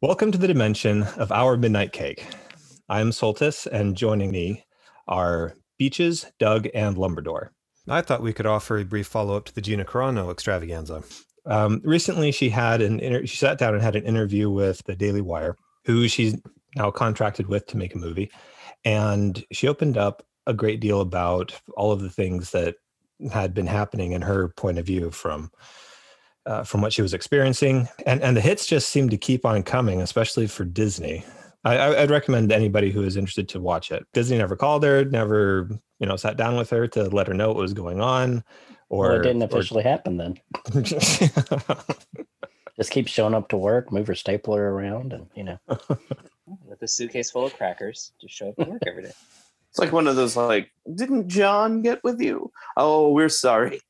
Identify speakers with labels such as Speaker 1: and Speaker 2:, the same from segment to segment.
Speaker 1: Welcome to the dimension of our midnight cake. I'm Soltis, and joining me are Beaches, Doug, and Lumberdor.
Speaker 2: I thought we could offer a brief follow up to the Gina Carano extravaganza.
Speaker 1: Um, recently, she had an inter- she sat down and had an interview with the Daily Wire, who she's now contracted with to make a movie, and she opened up a great deal about all of the things that had been happening in her point of view from uh, from what she was experiencing, and and the hits just seemed to keep on coming, especially for Disney. I, would recommend anybody who is interested to watch it. Disney never called her, never you know sat down with her to let her know what was going on, or
Speaker 3: well, it didn't officially or, happen then. Just keep showing up to work, move her stapler around, and you know,
Speaker 4: with a suitcase full of crackers, just show up to work every day.
Speaker 5: It's like one of those like, didn't John get with you? Oh, we're sorry.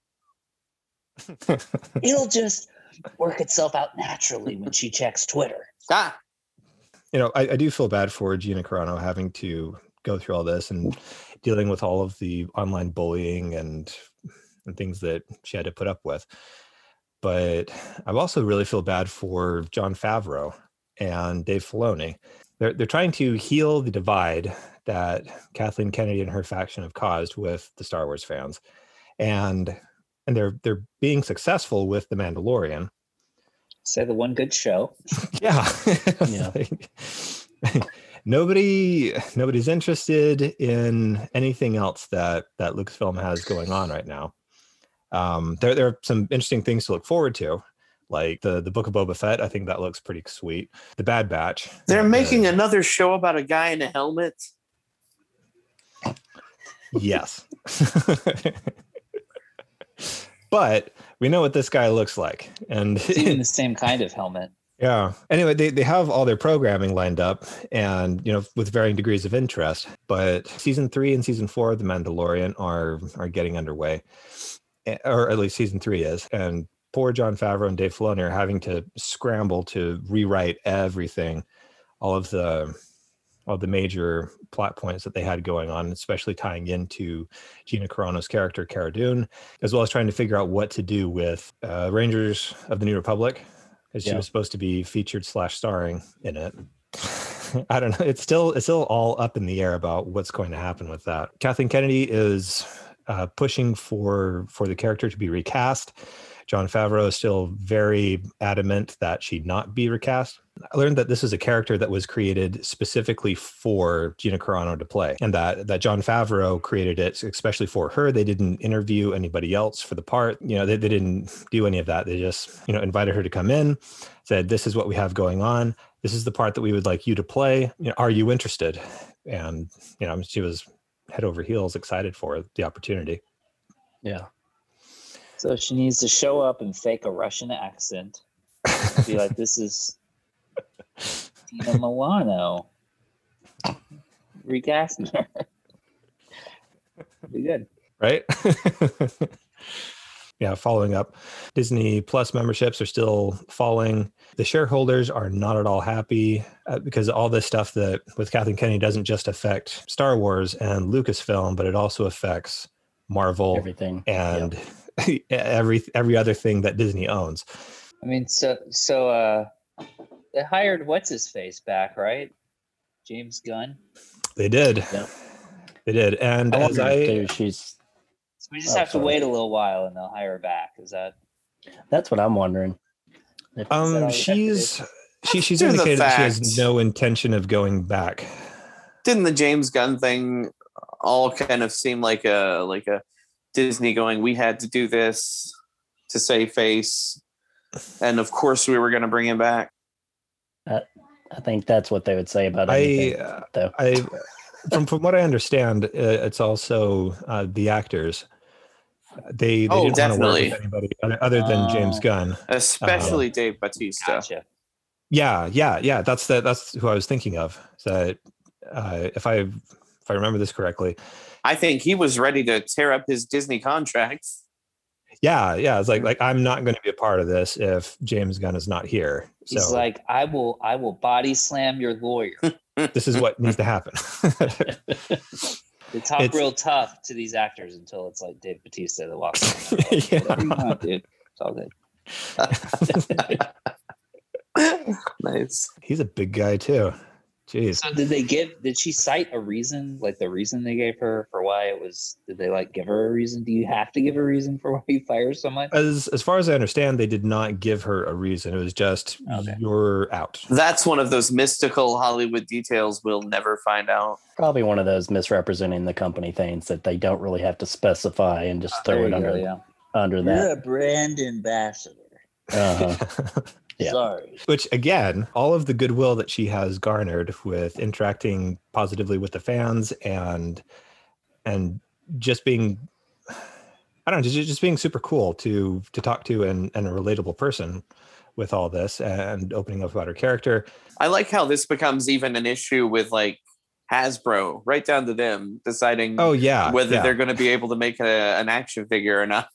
Speaker 4: It'll just work itself out naturally when she checks Twitter.
Speaker 5: Ah.
Speaker 1: You know, I, I do feel bad for Gina Carano having to go through all this and dealing with all of the online bullying and and things that she had to put up with. But I also really feel bad for Jon Favreau and Dave Filoni. They're they're trying to heal the divide that Kathleen Kennedy and her faction have caused with the Star Wars fans. And and they're they're being successful with the Mandalorian.
Speaker 4: Say the one good show.
Speaker 1: yeah. yeah. nobody nobody's interested in anything else that that Lucasfilm has going on right now. Um, there there are some interesting things to look forward to, like the the Book of Boba Fett. I think that looks pretty sweet. The Bad Batch.
Speaker 5: They're making another show about a guy in a helmet.
Speaker 1: Yes. but we know what this guy looks like, and
Speaker 4: it's even the same kind of helmet.
Speaker 1: Yeah. Anyway, they, they have all their programming lined up and, you know, with varying degrees of interest. But season three and season four of The Mandalorian are are getting underway, or at least season three is. And poor Jon Favreau and Dave Filoni are having to scramble to rewrite everything, all of the of the major plot points that they had going on, especially tying into Gina Carano's character, Cara Dune, as well as trying to figure out what to do with uh, Rangers of the New Republic, because yeah. she was supposed to be featured slash starring in it. I don't know. It's still it's still all up in the air about what's going to happen with that. Kathleen Kennedy is uh, pushing for for the character to be recast. Jon Favreau is still very adamant that she not be recast. I learned that this is a character that was created specifically for Gina Carano to play, and that that Jon Favreau created it especially for her. They didn't interview anybody else for the part. You know, they, they didn't do any of that. They just you know invited her to come in, said, "This is what we have going on. This is the part that we would like you to play. You know, are you interested?" And you know, she was head over heels excited for the opportunity.
Speaker 3: Yeah.
Speaker 4: So she needs to show up and fake a Russian accent. Be like, this is Tina Milano. Recasting her. Be good.
Speaker 1: Right? yeah, following up. Disney Plus memberships are still falling. The shareholders are not at all happy uh, because all this stuff that with Kathleen Kennedy doesn't just affect Star Wars and Lucasfilm, but it also affects Marvel,
Speaker 3: everything,
Speaker 1: and yep. every every other thing that Disney owns.
Speaker 4: I mean, so so uh, they hired what's his face back, right? James Gunn.
Speaker 1: They did. Yeah. They did, and I as I
Speaker 3: she's.
Speaker 4: So we just oh, have sorry. to wait a little while, and they'll hire her back. Is that?
Speaker 3: That's what I'm wondering.
Speaker 1: um, she's she she's indicated she has no intention of going back.
Speaker 5: Didn't the James Gunn thing all kind of seem like a like a Disney going, we had to do this to save face. And of course, we were going to bring him back.
Speaker 3: Uh, I think that's what they would say about
Speaker 1: anything, I, though. I, from from what I understand, uh, it's also uh, the actors. They, they
Speaker 5: oh,
Speaker 1: didn't
Speaker 5: definitely.
Speaker 1: want to work with anybody other than James oh. Gunn,
Speaker 5: especially um, Dave Bautista. Gotcha.
Speaker 1: Yeah, yeah, yeah. That's the, That's who I was thinking of. So, uh, if I if I remember this correctly,
Speaker 5: I think he was ready to tear up his Disney contracts.
Speaker 1: yeah, yeah. It's like like I'm not going to be a part of this if James Gunn is not here.
Speaker 4: He's like, I will, I will body slam your lawyer.
Speaker 1: this is what needs to happen.
Speaker 4: They talk
Speaker 1: It's-
Speaker 4: real tough to these actors until it's like Dave Bautista that walks. in.
Speaker 1: Yeah.
Speaker 4: Whatever dude. It's all good.
Speaker 5: nice.
Speaker 1: He's a big guy too. Jeez.
Speaker 4: So did they give? Did she cite a reason? Like the reason they gave her for why it was? Did they like give her a reason? Do you have to give a reason for why you fire someone?
Speaker 1: As as far as I understand, they did not give her a reason. It was just
Speaker 4: Okay.
Speaker 1: you're out.
Speaker 5: That's one of those mystical Hollywood details we'll never find out.
Speaker 3: Probably one of those misrepresenting the company things that they don't really have to specify and just throw it
Speaker 4: you
Speaker 3: under
Speaker 4: go, yeah.
Speaker 3: under that.
Speaker 4: a brand ambassador.
Speaker 3: Uh-huh. Yeah.
Speaker 4: Sorry.
Speaker 1: Which again, all of the goodwill that she has garnered with interacting positively with the fans and and just being I don't know, just, just being super cool to to talk to and, and a relatable person with all this and opening up about her character.
Speaker 5: I like how this becomes even an issue with like Hasbro, right down to them deciding
Speaker 1: Oh yeah.
Speaker 5: whether
Speaker 1: yeah.
Speaker 5: they're going to be able to make a, an action figure or not.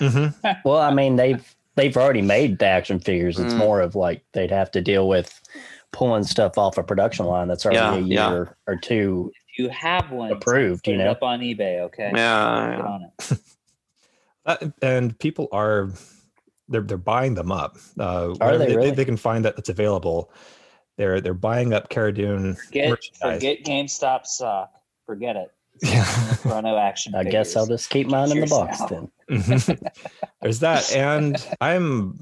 Speaker 1: Mhm.
Speaker 3: Well, I mean, they've they've already made the action figures. It's
Speaker 5: Mm.
Speaker 3: more of like they'd have to deal with pulling stuff off a production line that's already
Speaker 5: Yeah,
Speaker 3: a
Speaker 5: yeah.
Speaker 3: year or two.
Speaker 4: If you have one,
Speaker 3: Approved,
Speaker 4: put
Speaker 3: you
Speaker 4: it
Speaker 3: know?
Speaker 4: up on eBay. Okay.
Speaker 5: Yeah, yeah.
Speaker 4: on it.
Speaker 1: Uh, and people are they're they're buying them up. Uh,
Speaker 3: Are they
Speaker 1: they,
Speaker 3: really?
Speaker 1: they can find that that's available. They're they're buying up Cara Dune
Speaker 4: Forget,
Speaker 1: merchandise.
Speaker 4: forget GameStop stock. Forget it.
Speaker 1: Yeah.
Speaker 4: Carano action.
Speaker 3: I guess I'll just keep mine in the box
Speaker 4: Yourself.
Speaker 3: then.
Speaker 1: Mhm. There's that, and I'm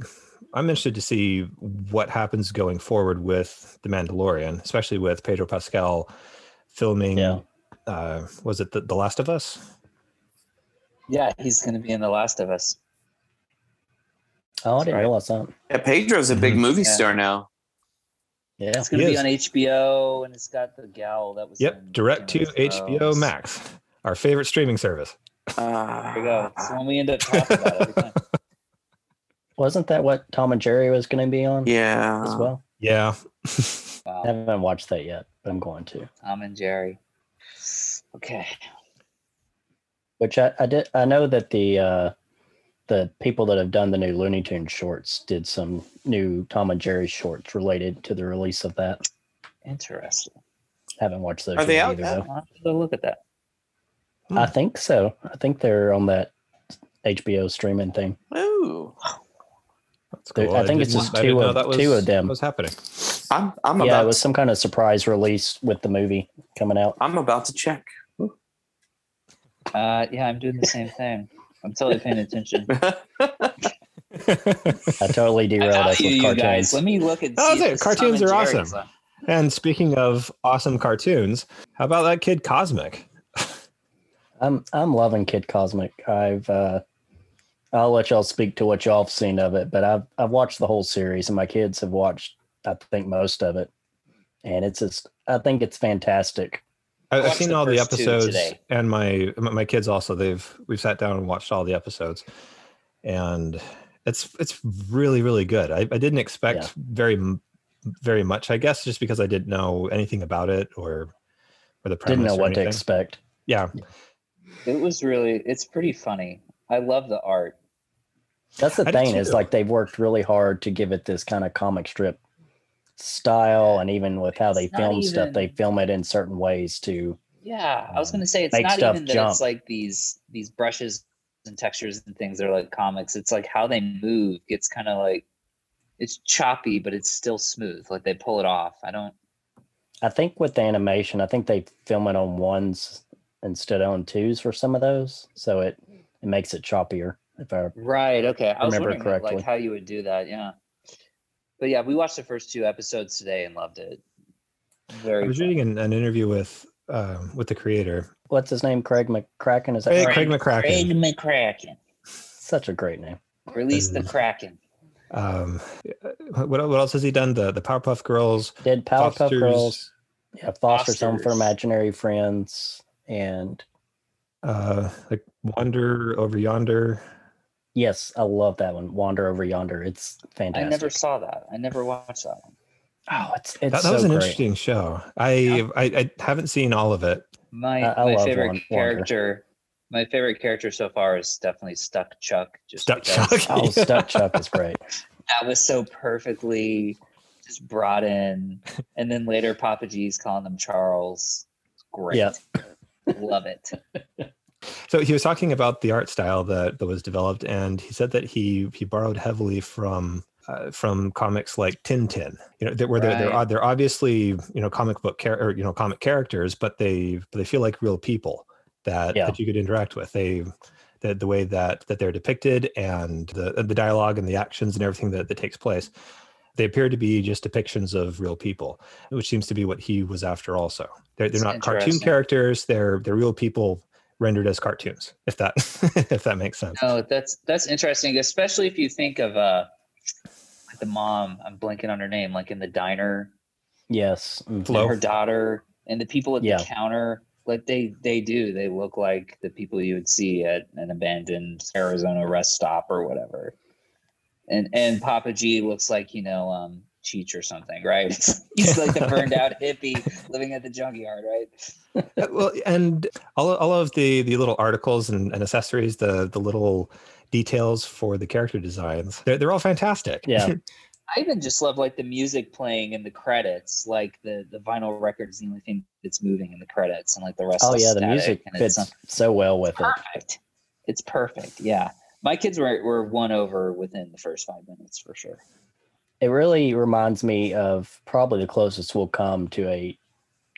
Speaker 1: I'm interested to see what happens going forward with the Mandalorian, especially with Pedro Pascal filming.
Speaker 3: Yeah.
Speaker 1: Uh, was it the, the Last of Us?
Speaker 4: Yeah, he's going to be in The Last of Us.
Speaker 3: Oh, I didn't
Speaker 4: right.
Speaker 3: realize that.
Speaker 5: Yeah, Pedro's a big
Speaker 1: Mhm.
Speaker 5: movie
Speaker 4: Yeah.
Speaker 5: star now.
Speaker 3: Yeah.
Speaker 4: It's going to be
Speaker 1: is.
Speaker 4: on HBO, and it's got the gal that was.
Speaker 1: Yep,
Speaker 4: in
Speaker 1: direct to
Speaker 4: Game
Speaker 1: HBO Max, our favorite streaming service.
Speaker 5: Uh,
Speaker 4: There we go. It's the one we end up talking about every time.
Speaker 3: Wasn't that what Tom and Jerry was going to be on
Speaker 5: Yeah.
Speaker 3: as well?
Speaker 1: Yeah.
Speaker 3: I haven't watched that yet, but I'm going to.
Speaker 4: Tom and Jerry. Okay.
Speaker 3: Which I, I did. I know that the uh, the people that have done the new Looney Tunes shorts did some new Tom and Jerry shorts related to the release of that.
Speaker 4: Interesting.
Speaker 3: Haven't watched those.
Speaker 5: Are they
Speaker 3: yet
Speaker 5: out
Speaker 3: either,
Speaker 5: yet?
Speaker 4: have to go look at that.
Speaker 3: I think so. I think they're on that HBO streaming thing.
Speaker 5: Ooh.
Speaker 1: That's
Speaker 3: There- I think it's just two of-
Speaker 1: was,
Speaker 3: two of them.
Speaker 1: What's happening.
Speaker 5: I'm I'm
Speaker 3: yeah,
Speaker 5: about
Speaker 3: it was some kind of surprise release with the movie coming out.
Speaker 5: I'm about to check.
Speaker 4: Uh, yeah, I'm doing the same thing. I'm totally paying attention.
Speaker 3: I totally
Speaker 4: I
Speaker 3: derailed us
Speaker 4: value
Speaker 3: with cartoons.
Speaker 4: guys. Let me look and
Speaker 1: Oh,
Speaker 4: see.
Speaker 1: there,
Speaker 4: if
Speaker 1: cartoons are
Speaker 4: Jerry
Speaker 1: awesome.
Speaker 4: is
Speaker 1: and speaking of awesome cartoons, how about that kid Cosmic?
Speaker 3: I'm I'm loving Kid Cosmic. I've uh, I'll let y'all speak to what y'all have seen of it, but I've I've watched the whole series, and my kids have watched I think most of it, and it's just I think it's fantastic.
Speaker 1: I- I've seen
Speaker 4: the
Speaker 1: all the episodes, and my my my kids also. They've we've sat down and watched all the episodes, and it's it's really really good. I, I didn't expect
Speaker 3: Yeah.
Speaker 1: very very much, I guess, just because I didn't know anything about it or or the premise.
Speaker 3: Didn't know
Speaker 1: or
Speaker 3: what to expect.
Speaker 1: Yeah,
Speaker 4: It was really. It's pretty funny. I love the art.
Speaker 3: That's the
Speaker 1: I
Speaker 3: thing is like they've worked really hard to give it this kind of comic strip style, and even with how they
Speaker 4: It's
Speaker 3: film stuff, they film it in certain ways to.
Speaker 4: Yeah, I was um, going to say it's not even that
Speaker 3: jump.
Speaker 4: it's like these these brushes and textures and things that are like comics. It's like how they move gets kind of like it's choppy, but it's still smooth. Like they pull it off. I don't.
Speaker 3: I think with the animation, I think they film it on ones instead of on twos for some of those, so it it makes it choppier. If I
Speaker 4: Right. Okay. I
Speaker 3: Remember correctly.
Speaker 4: like how you would do that. Yeah. But yeah, we watched the first two episodes today and loved it. Very.
Speaker 1: I was
Speaker 4: fun.
Speaker 1: reading an, an interview with um, with the creator,
Speaker 3: what's his name? Craig McCracken. Is that
Speaker 1: Craig,
Speaker 3: right?
Speaker 1: Craig McCracken.
Speaker 4: Craig McCracken.
Speaker 3: Such a great name.
Speaker 4: Release the
Speaker 1: Mm.
Speaker 4: Kraken.
Speaker 1: Um, what what else has he done? The the Powerpuff Girls,
Speaker 3: Did Powerpuff
Speaker 1: Foster's-
Speaker 3: Girls? Yeah, Foster's Home for Imaginary Friends, and
Speaker 1: uh, like Wander Over Yonder.
Speaker 3: Yes, I love that one. Wander Over Yonder. It's fantastic.
Speaker 4: I never saw that. I never watched that one.
Speaker 3: Oh, it's it's
Speaker 1: That, that
Speaker 3: so
Speaker 1: was an
Speaker 3: great.
Speaker 1: interesting show. I, I I haven't seen all of it.
Speaker 4: My
Speaker 3: I- I
Speaker 4: my
Speaker 3: love
Speaker 4: favorite
Speaker 3: Wan- Wander.
Speaker 4: character My favorite character so far is definitely Stuck Chuck. Just
Speaker 1: Stuck
Speaker 4: because
Speaker 1: Chuck.
Speaker 3: Oh, Stuck Chuck is great.
Speaker 4: That was so perfectly just brought in. And then later Papa G's calling them Charles. Great.
Speaker 3: Yeah.
Speaker 4: Love it.
Speaker 1: So he was talking about the art style that, that was developed, and he said that he he borrowed heavily from uh, from comics like Tintin. You know, that where they're, they're they're obviously you know comic book char- or you know comic characters, but they but they feel like real people that
Speaker 3: Yeah.
Speaker 1: that you could interact with. They the, the way that that they're depicted and the the dialogue and the actions and everything that, that takes place they appear to be just depictions of real people which seems to be what he was after also they're, they're
Speaker 4: That's
Speaker 1: not cartoon characters they're they're real people rendered as cartoons if that if that makes sense
Speaker 4: No, that's that's interesting, especially if you think of uh the mom, I'm blanking on her name, like in the diner,
Speaker 3: Yes. mhm.
Speaker 1: Flo.
Speaker 4: her daughter and the people at
Speaker 3: Yeah.
Speaker 4: the counter. Like they they do. They look like the people you would see at an abandoned Arizona rest stop or whatever. And and Papa G looks like, you know, um Cheech or something, right? He's like the burned out hippie living at the junkyard, right?
Speaker 1: Uh, well and all, all of the the little articles and, and accessories the the little details for the character designs they're, they're all fantastic
Speaker 3: Yeah.
Speaker 4: I even just love like the music playing in the credits. Like the the vinyl record is the only thing that's moving in the credits, and like the rest.
Speaker 3: Oh
Speaker 4: is
Speaker 3: yeah, the music
Speaker 4: and it's
Speaker 3: fits so well with it.
Speaker 4: perfect. It's perfect. Yeah, my kids were were won over within the first five minutes for sure.
Speaker 3: It really reminds me of probably the closest we'll come to a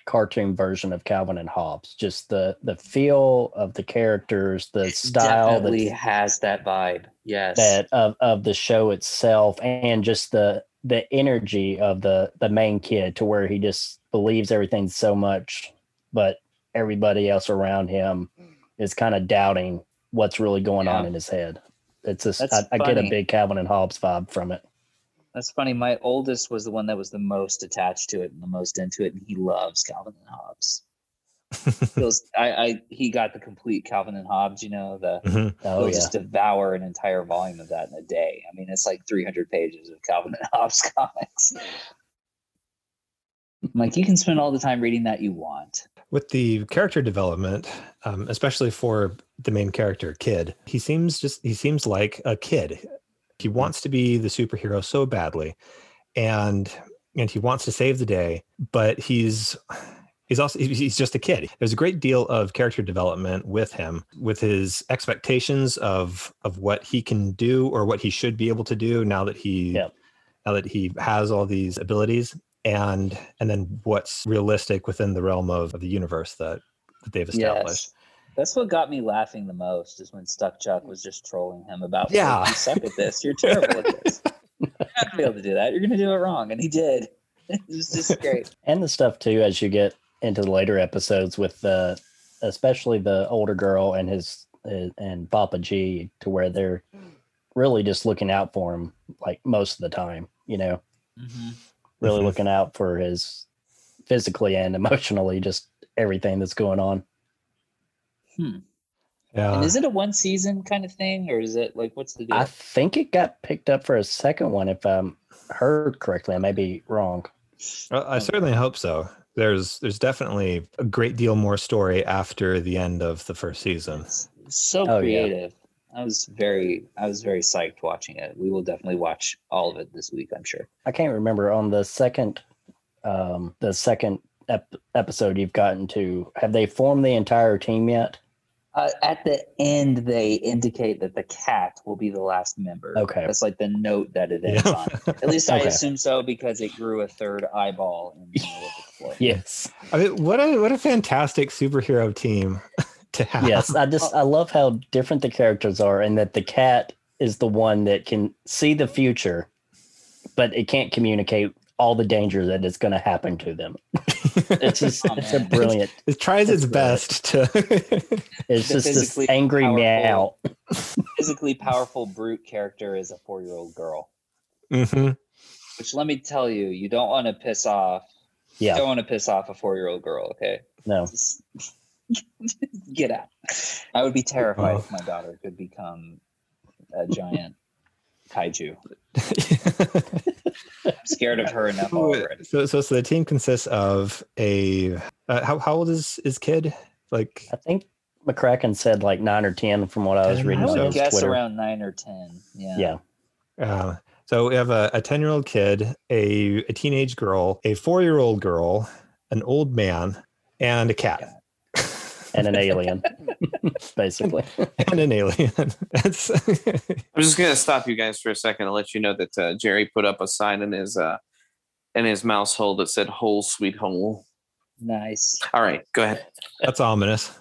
Speaker 3: cartoon version of Calvin and Hobbes. Just the the feel of the characters, the style
Speaker 4: Definitely
Speaker 3: that,
Speaker 4: has that vibe. Yes.
Speaker 3: that of, of the show itself, and just the the energy of the the main kid to where he just believes everything so much, but everybody else around him is kind of doubting what's really going on in his head. It's just I, I get a big Calvin and Hobbes vibe from it.
Speaker 4: That's funny. My oldest was the one that was the most attached to it and the most into it, and he loves Calvin and Hobbes. I, I he got the complete Calvin and Hobbes. You know the
Speaker 1: Mhm.
Speaker 3: Oh
Speaker 4: he'll
Speaker 3: yeah.
Speaker 4: just devour an entire volume of that in a day. I mean, it's like 300 pages of Calvin and Hobbes comics. Like, you can spend all the time reading that you want.
Speaker 1: with the character development um, especially for the main character kid he seems just he seems like a kid he wants to be the superhero so badly and and he wants to save the day but he's he's also he's just a kid there's a great deal of character development with him with his expectations of of what he can do or what he should be able to do now that he
Speaker 3: Yep.
Speaker 1: now that he has all these abilities and and then what's realistic within the realm of, of the universe that, that they've established
Speaker 4: Yes. That's what got me laughing the most is when Stuck Chuck was just trolling him about,
Speaker 1: Yeah.
Speaker 4: yeah, you suck at this. You're terrible at this. You're not gonna be able to do that. You're gonna do it wrong, and he did. it was just great.
Speaker 3: and the stuff too as you get into the later episodes with the especially the older girl and his uh, and papa g to where they're really just looking out for him like most of the time you know really
Speaker 1: Mhm.
Speaker 3: looking out for his physically and emotionally just everything that's going on
Speaker 4: Hmm.
Speaker 1: yeah
Speaker 4: And is it a one season kind of thing, or is it like what's the deal?
Speaker 3: i think it got picked up for a second one if i'm heard correctly i may be wrong
Speaker 1: Well, I certainly hope so. There's there's definitely a great deal more story after the end of the first season.
Speaker 4: It's so
Speaker 3: Oh, yeah.
Speaker 4: creative. I was very, I was very psyched watching it. We will definitely watch all of it this week. I'm sure.
Speaker 3: I can't remember on the second um the second ep- episode you've gotten to have they formed the entire team yet
Speaker 4: Uh, at the end, they indicate that the cat will be the last member.
Speaker 3: Okay.
Speaker 4: that's like the note that it ends
Speaker 1: Yeah.
Speaker 4: on. At least I
Speaker 3: Okay.
Speaker 4: assume so because it grew a third eyeball in the middle of the floor.
Speaker 3: yes
Speaker 1: I mean, what a what a fantastic superhero team to have.
Speaker 3: yes i just i love how different the characters are and that the cat is the one that can see the future but it can't communicate all the danger that is going to happen to them it's just
Speaker 4: Oh,
Speaker 3: it's a
Speaker 4: man.
Speaker 3: brilliant
Speaker 1: it tries its
Speaker 3: It's
Speaker 1: best to.
Speaker 3: it's just this
Speaker 4: physically
Speaker 3: angry meow
Speaker 4: powerful- Physically powerful brute character is a four year old girl.
Speaker 1: Mhm.
Speaker 4: Which let me tell you, you don't want to piss off. You
Speaker 3: yeah
Speaker 4: don't want to piss off a four year old girl. Okay.
Speaker 3: no
Speaker 4: Just get out. I would be terrified
Speaker 1: Oh.
Speaker 4: if my daughter could become a giant kaiju. I'm scared of her enough already.
Speaker 1: so, so so the team consists of a uh, how how old is is kid like
Speaker 3: i think McCracken said like nine or ten from what I was reading
Speaker 4: I
Speaker 1: or
Speaker 3: on
Speaker 4: would
Speaker 3: his
Speaker 4: guess
Speaker 3: Twitter.
Speaker 4: around nine or ten. Yeah.
Speaker 3: Yeah.
Speaker 1: Uh, so we have a, a 10 year old kid, a, a teenage girl, a four year old girl, an old man, and a cat.
Speaker 3: And an alien, basically.
Speaker 1: and an alien. That's
Speaker 5: I'm just gonna stop you guys for a second and let you know that uh, Jerry put up a sign in his uh, in his mouse hole that said "Hole, sweet hole."
Speaker 4: Nice.
Speaker 5: All right, go ahead.
Speaker 1: that's ominous.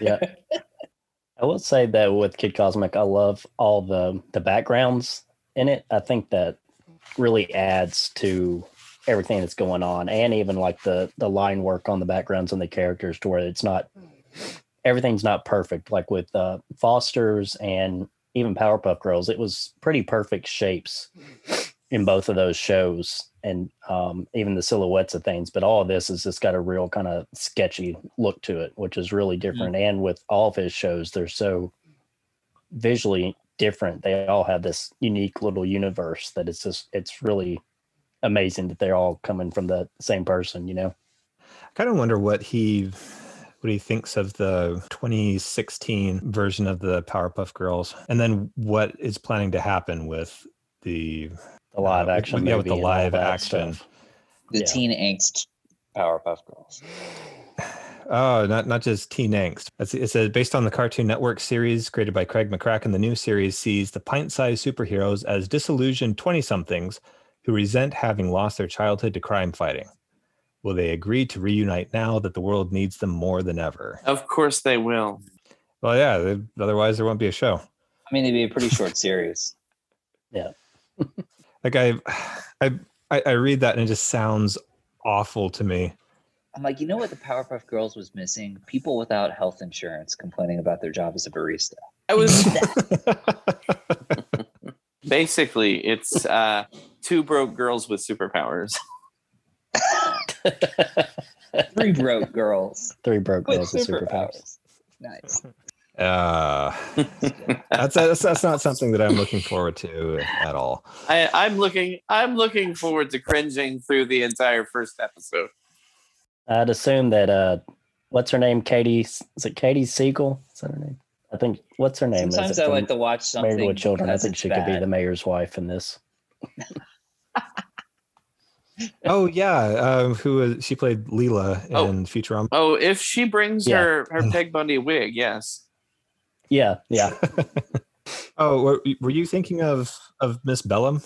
Speaker 3: yeah. I will say that with Kid Cosmic, I love all the the backgrounds in it. I think that really adds to everything that's going on, and even like the the line work on the backgrounds and the characters, to where it's not everything's not perfect. Like with uh, Foster's and even Powerpuff Girls, it was pretty perfect shapes in both of those shows and um, even the silhouettes of things. But all of this has just got a real kind of sketchy look to it, which is really different. And with all of his shows, they're so visually different. They all have this unique little universe that it's just, it's really amazing that they're all coming from the same person, you know?
Speaker 1: I kind of wonder what he what he thinks of the 2016 version of the Powerpuff Girls, and then what is planning to happen with the
Speaker 3: The live
Speaker 1: uh, with-
Speaker 3: action.
Speaker 1: yeah, with the
Speaker 3: movie and all
Speaker 1: live action.
Speaker 3: stuff.
Speaker 4: The
Speaker 3: Yeah.
Speaker 4: teen angst Powerpuff Girls.
Speaker 1: Oh, not not just teen angst. It's, it says based on the Cartoon Network series created by Craig McCracken, the new series sees the pint-sized superheroes as disillusioned twenty-somethings who resent having lost their childhood to crime fighting. Will they agree to reunite now that the world needs them more than ever?
Speaker 5: Of course they will.
Speaker 1: Well, yeah. they- Otherwise, there won't be a show.
Speaker 4: I mean, it'd be a pretty short series. Yeah.
Speaker 1: like I, I, I I read that and it just sounds awful to me.
Speaker 4: I'm like, you know what the Powerpuff Girls was missing? People without health insurance complaining about their job as a barista.
Speaker 5: I was basically it's uh, two broke girls with superpowers.
Speaker 4: Three broke girls
Speaker 3: Three broke girls with superpowers.
Speaker 4: superpowers. Nice.
Speaker 1: Uh, that's, that's that's not something that I'm looking forward to at all.
Speaker 5: I, I'm looking. I'm looking forward to cringing through the entire first episode.
Speaker 3: I'd assume that uh what's her name? Katie is it Katey Sagal? Is that her name? I think what's her name?
Speaker 4: Sometimes
Speaker 3: it
Speaker 4: I like to watch something.
Speaker 3: Married with Children. I think
Speaker 4: it's
Speaker 3: she could be the mayor's wife in this.
Speaker 1: Oh yeah, um, who was she played Leela in
Speaker 5: Oh.
Speaker 1: Futurama?
Speaker 5: Oh, if she brings
Speaker 3: Yeah.
Speaker 5: her her Peg Bundy wig, yes.
Speaker 3: Yeah, yeah,
Speaker 1: Oh, were, were you thinking of of Miss Bellum?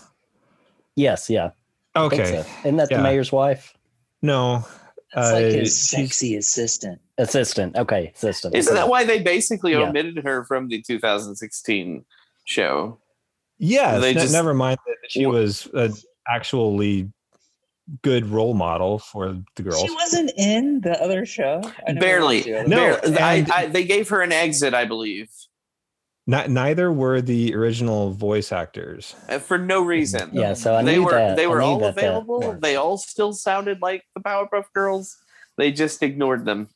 Speaker 3: yes, yeah.
Speaker 1: Okay,
Speaker 3: so. Isn't that
Speaker 1: Yeah.
Speaker 3: the mayor's wife?
Speaker 1: no,
Speaker 4: That's like
Speaker 1: Uh,
Speaker 4: his sexy assistant.
Speaker 3: Assistant. Okay, assistant.
Speaker 5: Isn't that why they basically
Speaker 3: Yeah.
Speaker 5: omitted her from the 2016 show?
Speaker 1: Yeah.
Speaker 5: They
Speaker 1: ne-
Speaker 5: just-
Speaker 1: never mind that she was an actually good role model for the girls.
Speaker 4: She wasn't in the other show. I
Speaker 5: Barely.
Speaker 4: the other
Speaker 1: No,
Speaker 5: Barely. I, I, they gave her an exit, I believe,
Speaker 1: Not, neither were the original voice actors.
Speaker 5: uh, for no reason.
Speaker 3: Yeah, so I
Speaker 5: they
Speaker 3: knew
Speaker 5: were
Speaker 3: that.
Speaker 5: they were all
Speaker 3: that that
Speaker 5: available. they all still sounded like the Powerpuff Girls. They just ignored them.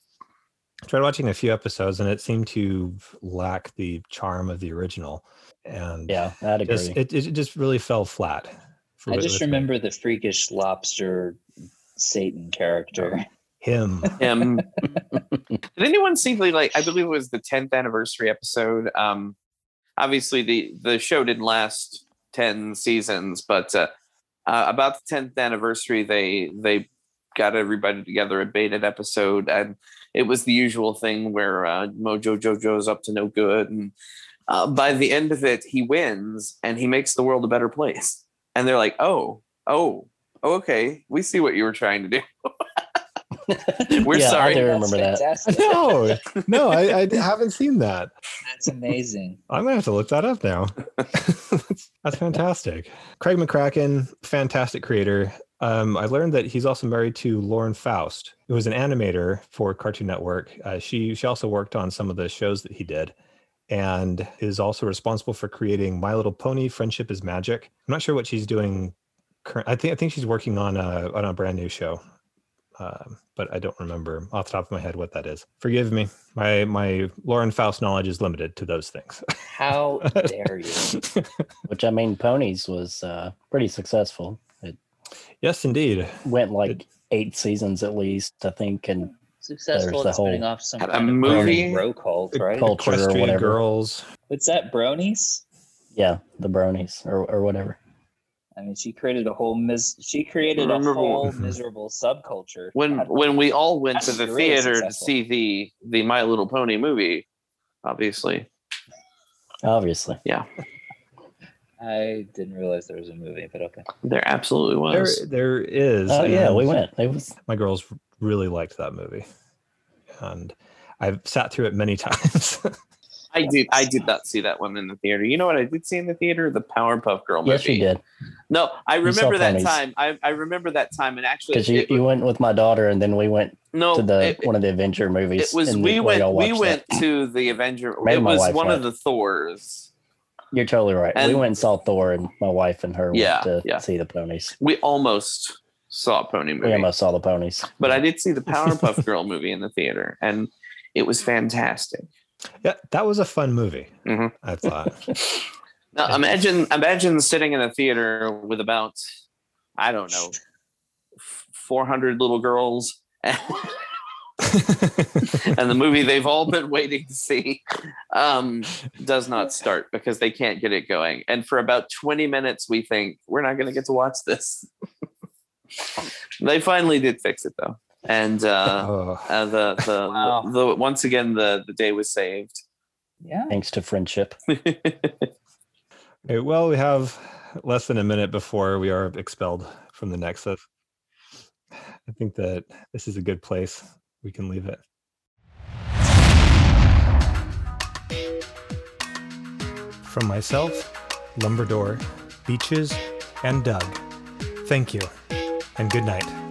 Speaker 1: I tried watching a few episodes and it seemed to lack the charm of the original, and
Speaker 3: Yeah, I'd agree.
Speaker 1: just, it, it just really fell flat. for
Speaker 4: I just
Speaker 1: with me.
Speaker 4: remember the freakish lobster Satan character.
Speaker 1: him.
Speaker 5: Him. Did anyone see the like? I believe it was the 10th anniversary episode. Um, obviously the the show didn't last 10 seasons, but uh, uh, about the 10th anniversary, they they got everybody together and baited episode, and it was the usual thing where uh, Mojo Jojo's up to no good, and uh, by the end of it, he wins and he makes the world a better place. And they're like, oh, oh, okay, we see what you were trying to do. We're
Speaker 3: Yeah, I
Speaker 5: sorry.
Speaker 3: do remember that.
Speaker 1: no, no, I, I haven't seen that.
Speaker 4: That's amazing.
Speaker 1: I'm gonna have to look that up now. That's fantastic. Craig McCracken, fantastic creator. Um, I learned that he's also married to Lauren Faust, who was an animator for Cartoon Network. Uh, she she also worked on some of the shows that he did, and is also responsible for creating My Little Pony: Friendship is Magic. I'm not sure what she's doing. Current, I think I think she's working on a on a brand new show, um, but I don't remember off the top of my head what that is. Forgive me. My my Lauren Faust knowledge is limited to those things.
Speaker 4: How dare you?
Speaker 3: Which I mean, Ponies was uh, pretty successful. It
Speaker 1: yes, indeed.
Speaker 3: went like eight seasons at least, I think, and
Speaker 4: successful
Speaker 3: the
Speaker 4: at spinning
Speaker 3: whole-
Speaker 4: off some
Speaker 5: A
Speaker 4: kind of
Speaker 5: movie?
Speaker 4: bro cult, right?
Speaker 3: cult- Culture or
Speaker 1: Equestria
Speaker 3: whatever.
Speaker 1: girls.
Speaker 4: What's that, bronies?
Speaker 3: Yeah, the bronies or, or whatever.
Speaker 4: I mean, she created a whole mis. She created a
Speaker 5: Remember
Speaker 4: whole
Speaker 1: when-
Speaker 4: miserable subculture.
Speaker 5: when
Speaker 4: God,
Speaker 5: when we all went to
Speaker 4: That's
Speaker 5: the
Speaker 4: really
Speaker 5: theater to
Speaker 4: successful.
Speaker 5: see the the My Little Pony movie, obviously.
Speaker 3: Obviously. Yeah.
Speaker 4: I didn't realize there was a movie, but okay.
Speaker 5: There absolutely
Speaker 1: There,
Speaker 5: was.
Speaker 1: there is.
Speaker 3: Oh yeah, we went. It was
Speaker 1: My girls really liked that movie, and I've sat through it many times.
Speaker 5: I did I did not see that one in the theater. You know what I did see in the theater? The Powerpuff Girl movie.
Speaker 3: yes, you did
Speaker 5: No, I remember that
Speaker 3: ponies.
Speaker 5: time. I, I remember that time and actually
Speaker 3: because you,
Speaker 5: it
Speaker 3: you went with my daughter and then we went
Speaker 5: no
Speaker 3: to the
Speaker 5: it,
Speaker 3: one of the Avenger movies.
Speaker 5: it was we
Speaker 3: we
Speaker 5: went we
Speaker 3: watched
Speaker 5: went
Speaker 3: that.
Speaker 5: to the Avenger
Speaker 3: Maybe
Speaker 5: it was
Speaker 3: wife
Speaker 5: one of the Thors.
Speaker 3: You're totally right. we went and saw Thor, and my wife and her
Speaker 5: Yeah,
Speaker 3: went to
Speaker 5: yeah.
Speaker 3: see the ponies.
Speaker 5: We almost saw a pony movie.
Speaker 3: We
Speaker 5: movie.
Speaker 3: almost saw the ponies.
Speaker 5: But I did see the Powerpuff Girl movie in the theater and it was fantastic.
Speaker 1: yeah, that was a fun movie.
Speaker 5: Mhm.
Speaker 1: I thought.
Speaker 5: Now imagine imagine sitting in a theater with about I don't know 400 little girls and, and the movie they've all been waiting to see um, does not start because they can't get it going. And for about 20 minutes we think we're not going to get to watch this. They finally did fix it though. And uh,
Speaker 1: oh,
Speaker 5: uh, the the,
Speaker 4: Wow.
Speaker 5: the once again the the day was saved.
Speaker 4: Yeah.
Speaker 3: Thanks to friendship.
Speaker 1: Okay, well, we have less than a minute before we are expelled from the Nexus. I think that this is a good place. We can leave it.
Speaker 2: From myself, Lumberdor, Beaches, and Doug, thank you, and good night.